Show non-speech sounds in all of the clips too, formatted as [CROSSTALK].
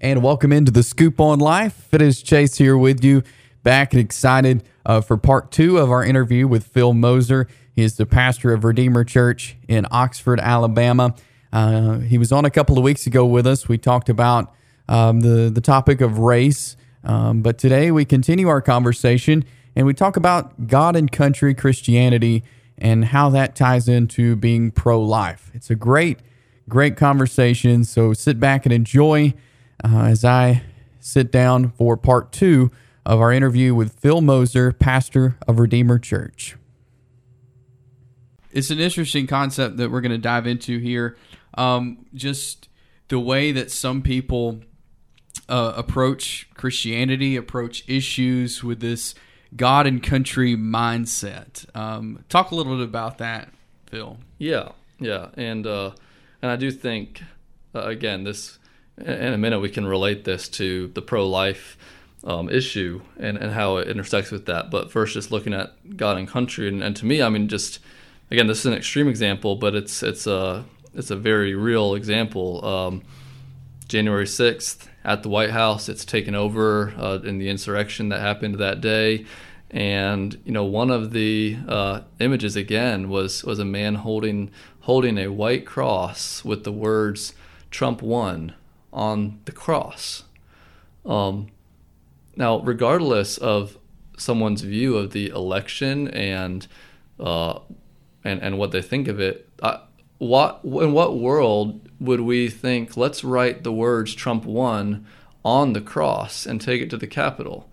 and welcome into the Scoop on Life. It is Chase here with you, back and excited uh, for part two of our interview with Phil Moser. He is the pastor of Redeemer Church in Oxford, Alabama. Uh, he was on a couple of weeks ago with us. We talked about um, the, the topic of race, um, but today we continue our conversation and we talk about God and country Christianity and how that ties into being pro life. It's a great, great conversation. So sit back and enjoy uh, as I sit down for part two of our interview with Phil Moser, pastor of Redeemer Church. It's an interesting concept that we're going to dive into here. Um, just the way that some people uh, approach Christianity, approach issues with this God and country mindset. Um, talk a little bit about that, Phil. Yeah, yeah, and uh, and I do think uh, again this in a minute we can relate this to the pro-life um, issue and, and how it intersects with that. But first, just looking at God and country, and, and to me, I mean, just again, this is an extreme example, but it's it's a it's a very real example. Um, January sixth at the White House, it's taken over uh, in the insurrection that happened that day. And you know, one of the uh, images again was was a man holding holding a white cross with the words "Trump won" on the cross. Um, now, regardless of someone's view of the election and uh, and and what they think of it, I, what in what world would we think? Let's write the words "Trump won" on the cross and take it to the Capitol.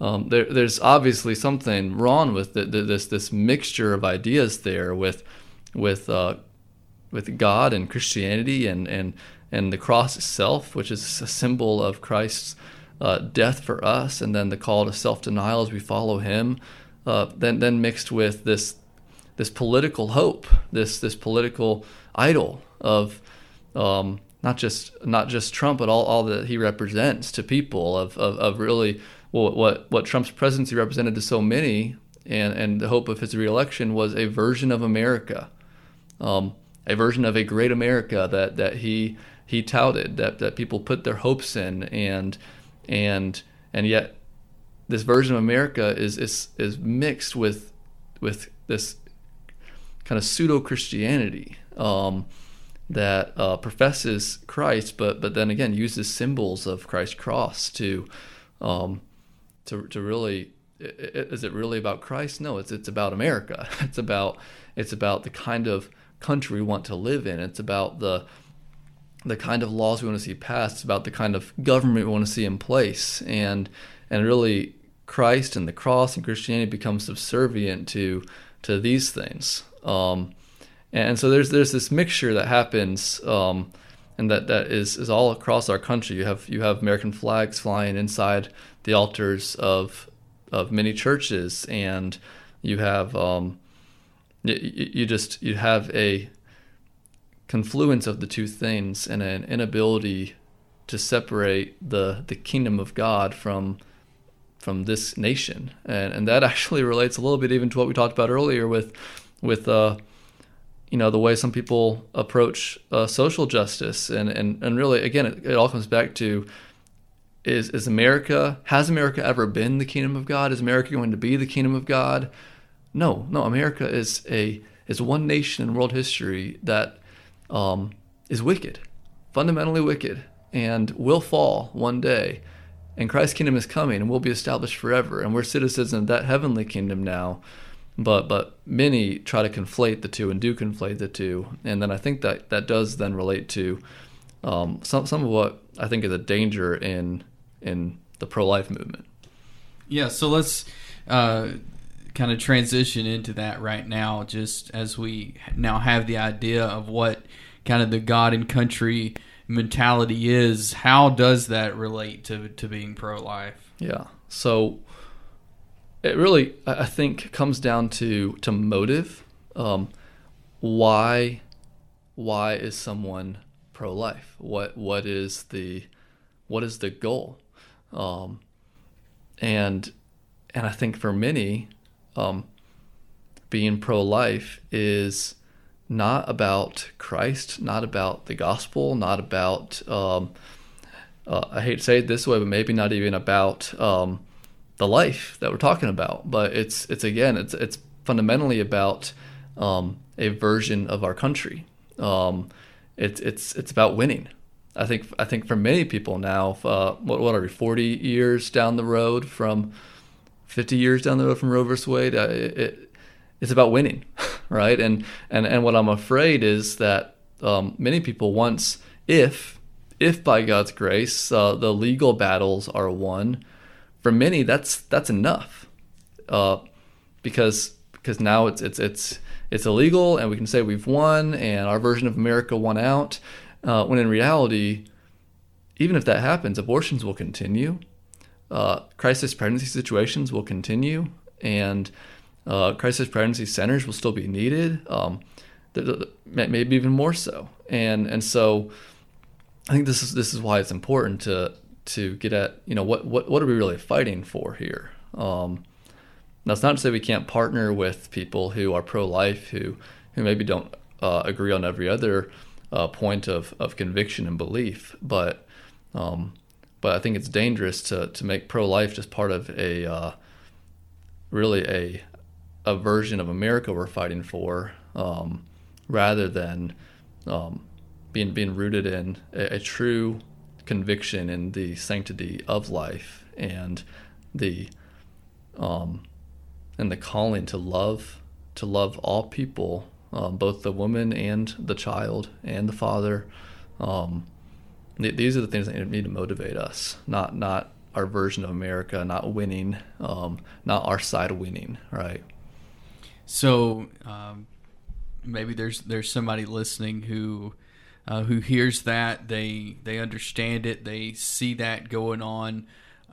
Um, there, there's obviously something wrong with the, the, this this mixture of ideas there with with uh, with God and Christianity and and and the cross itself, which is a symbol of Christ's uh, death for us, and then the call to self denial as we follow Him. Uh, then then mixed with this this political hope, this this political idol of um, not just not just Trump, but all, all that he represents to people of, of, of really well, what what Trump's presidency represented to so many, and and the hope of his reelection was a version of America, um, a version of a great America that that he he touted that that people put their hopes in, and and and yet this version of America is is is mixed with with this kind of pseudo Christianity. Um, that uh, professes Christ, but but then again uses symbols of Christ's cross to um, to to really is it really about Christ? No, it's it's about America. [LAUGHS] It's about it's about the kind of country we want to live in. It's about the the kind of laws we want to see passed. It's about the kind of government we want to see in place. And and really Christ and the cross and Christianity become subservient to to these things. Um, and so there's there's this mixture that happens, um, and that, that is, is all across our country. You have you have American flags flying inside the altars of of many churches, and you have um, you, you just you have a confluence of the two things and an inability to separate the the kingdom of God from from this nation, and and that [LAUGHS] actually relates a little bit even to what we talked about earlier with with uh, you know the way some people approach uh, social justice. And, and and really again it, it, all comes back to is is America has America ever been the kingdom of God? Is America going to be the kingdom of God? No no. America is a is one nation in world history that um, is wicked fundamentally wicked and will fall one day and Christ's kingdom is coming and will be established forever and we're citizens of that heavenly kingdom now but but many try to conflate the two and do conflate the two, and then I think that that does then relate to um, some some of what I think is a danger in in the pro life movement. Yeah, so let's uh, kind of transition into that right now, just as we now have the idea of what kind of the God and country mentality is. How does that relate to to being pro life? Yeah, so it really I think comes down to to motive. Um, why why is someone pro life? What what is the what is the goal? Um, and and I think for many, um, being pro life is not about Christ, not about the gospel, not about um, uh, I hate to say it this way, but maybe not even about um, the life that we're talking about. But it's it's again, it's it's fundamentally about um, a version of our country. Um, it's it's it's about winning. I think I think for many people now, uh, what what are we, forty years down the road from, fifty years down the road from Roe versus Wade, uh, it, it, it's about winning, [LAUGHS] right? And and and what I'm afraid is that um, many people once, if if by God's grace uh, the legal battles are won, for many that's that's enough, uh, because because now it's it's it's it's illegal and we can say we've won and our version of America won out. Uh, when in reality, even if that happens, abortions will continue, uh, crisis pregnancy situations will continue, and uh, crisis pregnancy centers will still be needed, um, maybe even more so. And and so, I think this is this is why it's important to to get at you know what what what are we really fighting for here. Um, that's not to say we can't partner with people who are pro-life who who maybe don't uh, agree on every other uh, point of, of conviction and belief, but um, but I think it's dangerous to to make pro-life just part of a uh, really a a version of America we're fighting for, um, rather than um, being being rooted in a, a true conviction in the sanctity of life and the um, and the calling to love to love all people, um, both the woman and the child and the father. Th- these are the things that need to motivate us, not not our version of America, not winning, um, not our side winning, right? So um, maybe there's there's somebody listening who uh, who hears that they they understand it, they see that going on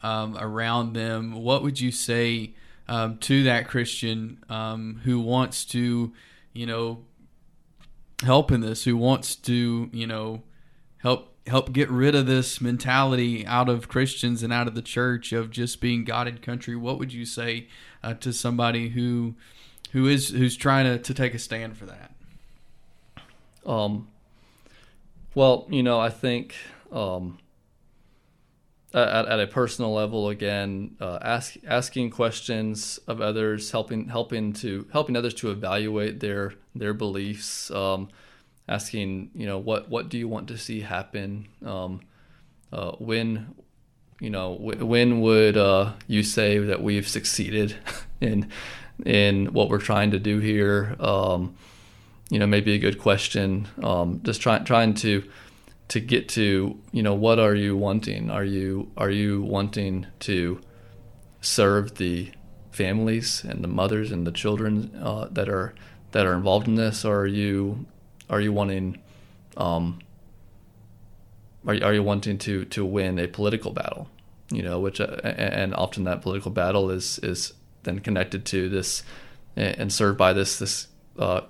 um, around them. What would you say? um, to that Christian um, who wants to, you know, help in this, who wants to, you know, help help get rid of this mentality out of Christians and out of the church of just being God and country. What would you say uh, to somebody who who is who's trying to, to take a stand for that? Um. Well, you know, I think um, at, at a personal level again uh, ask, asking questions of others helping helping to helping others to evaluate their their beliefs um, asking you know what what do you want to see happen? Um, uh, when you know w- when would uh, you say that we've succeeded [LAUGHS] in in what we're trying to do here? Um, you know maybe a good question. Um, just trying trying to to get to you know what are you wanting? Are you are you wanting to serve the families and the mothers and the children uh, that are that are involved in this? Or are you are you wanting um, are, are you wanting to to win a political battle you know which uh, and often that political battle is is then connected to this and served by this this uh,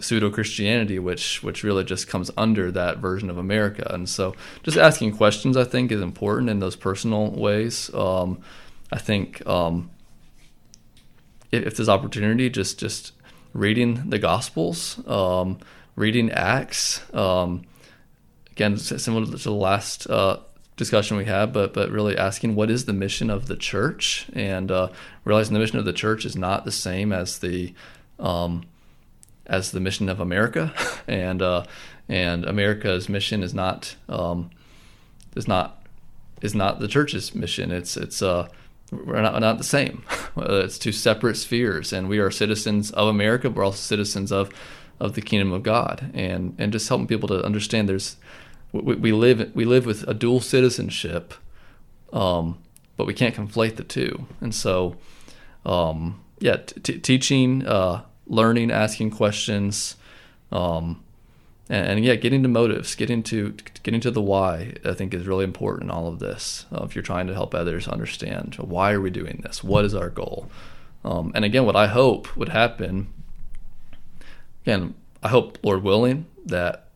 pseudo Christianity, which which really just comes under that version of America. And so, just asking questions, I think, is important in those personal ways. Um, I think um, if, if, there's opportunity, just just reading the Gospels, um, reading Acts. Um, again, similar to the last uh, discussion we had, but but really asking what is the mission of the church, and uh, realizing the mission of the church is not the same as the um, as the mission of America, [LAUGHS] and uh, and America's mission is not um, is not is not the church's mission. It's it's uh, we're not, not the same. [LAUGHS] it's two separate spheres, and we are citizens of America. We're also citizens of of the kingdom of God, and and just helping people to understand there's we, we live we live with a dual citizenship, um, but we can't conflate the two. And so, um, yeah, t- teaching uh, learning, asking questions, um, and, and, yeah, getting to motives, getting to getting to the why. I think is really important in all of this. Uh, if you're trying to help others understand why are we doing this, what is our goal, um, and again, what I hope would happen. Again, I hope, Lord willing, that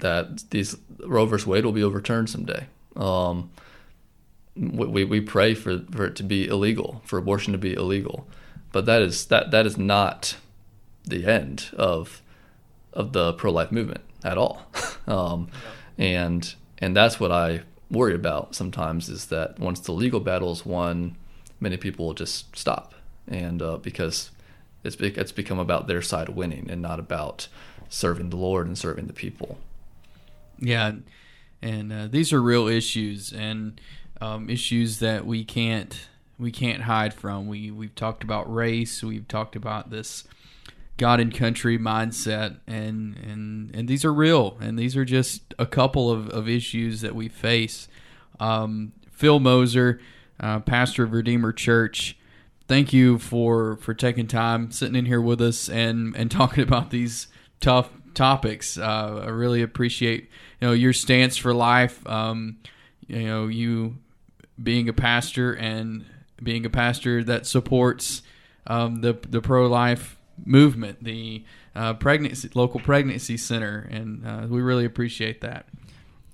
that these Roe versus Wade will be overturned someday. Um, we, we pray for, for it to be illegal, for abortion to be illegal, but that is that that is not the end of of the pro life movement at all. [LAUGHS] um. And and that's what I worry about sometimes is that once the legal battle is won, many people will just stop, and uh, because it's it's become about their side winning and not about serving the Lord and serving the people. Yeah, and uh, these are real issues and um, issues that we can't we can't hide from. We we've talked about race. We've talked about this God and country mindset, and and and these are real, and these are just a couple of, of issues that we face. Um, Phil Moser, uh, pastor of Redeemer Church, thank you for for taking time, sitting in here with us, and and [LAUGHS] talking about these tough topics. Uh, I really appreciate you know your stance for life. Um, you know you being a pastor and being a pastor that supports um, the the pro life movement, the uh, pregnancy local pregnancy center, and uh, we really appreciate that.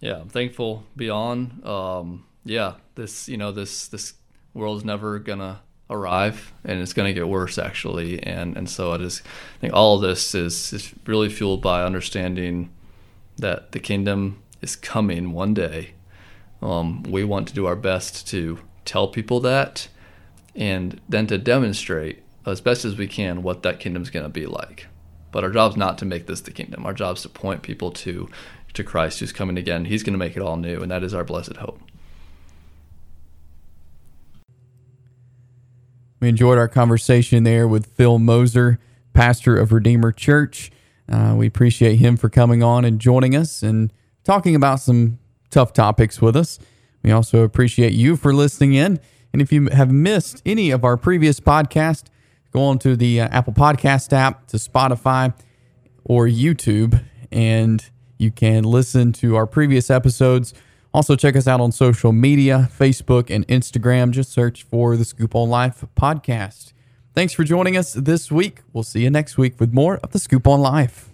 Yeah, I'm thankful beyond. Um, yeah, this you know this this world's never gonna arrive and it's going to get worse actually. And and so I just think all of this is is really fueled by understanding that the kingdom is coming one day. Um, we want to do our best to tell people that and then to demonstrate as best as we can what that kingdom is going to be like. But our job is not to make this the kingdom. Our job is to point people to to Christ who's coming again. He's going to make it all new and that is our blessed hope We enjoyed our conversation there with Phil Moser, pastor of Redeemer Church. Uh, we appreciate him for coming on and joining us and talking about some tough topics with us. We also appreciate you for listening in. And if you have missed any of our previous podcasts, go on to the uh, Apple Podcast app, to Spotify, or YouTube, and you can listen to our previous episodes also, check us out on social media Facebook and Instagram. Just search for the Scoop on Life podcast. Thanks for joining us this week. We'll see you next week with more of the Scoop on Life.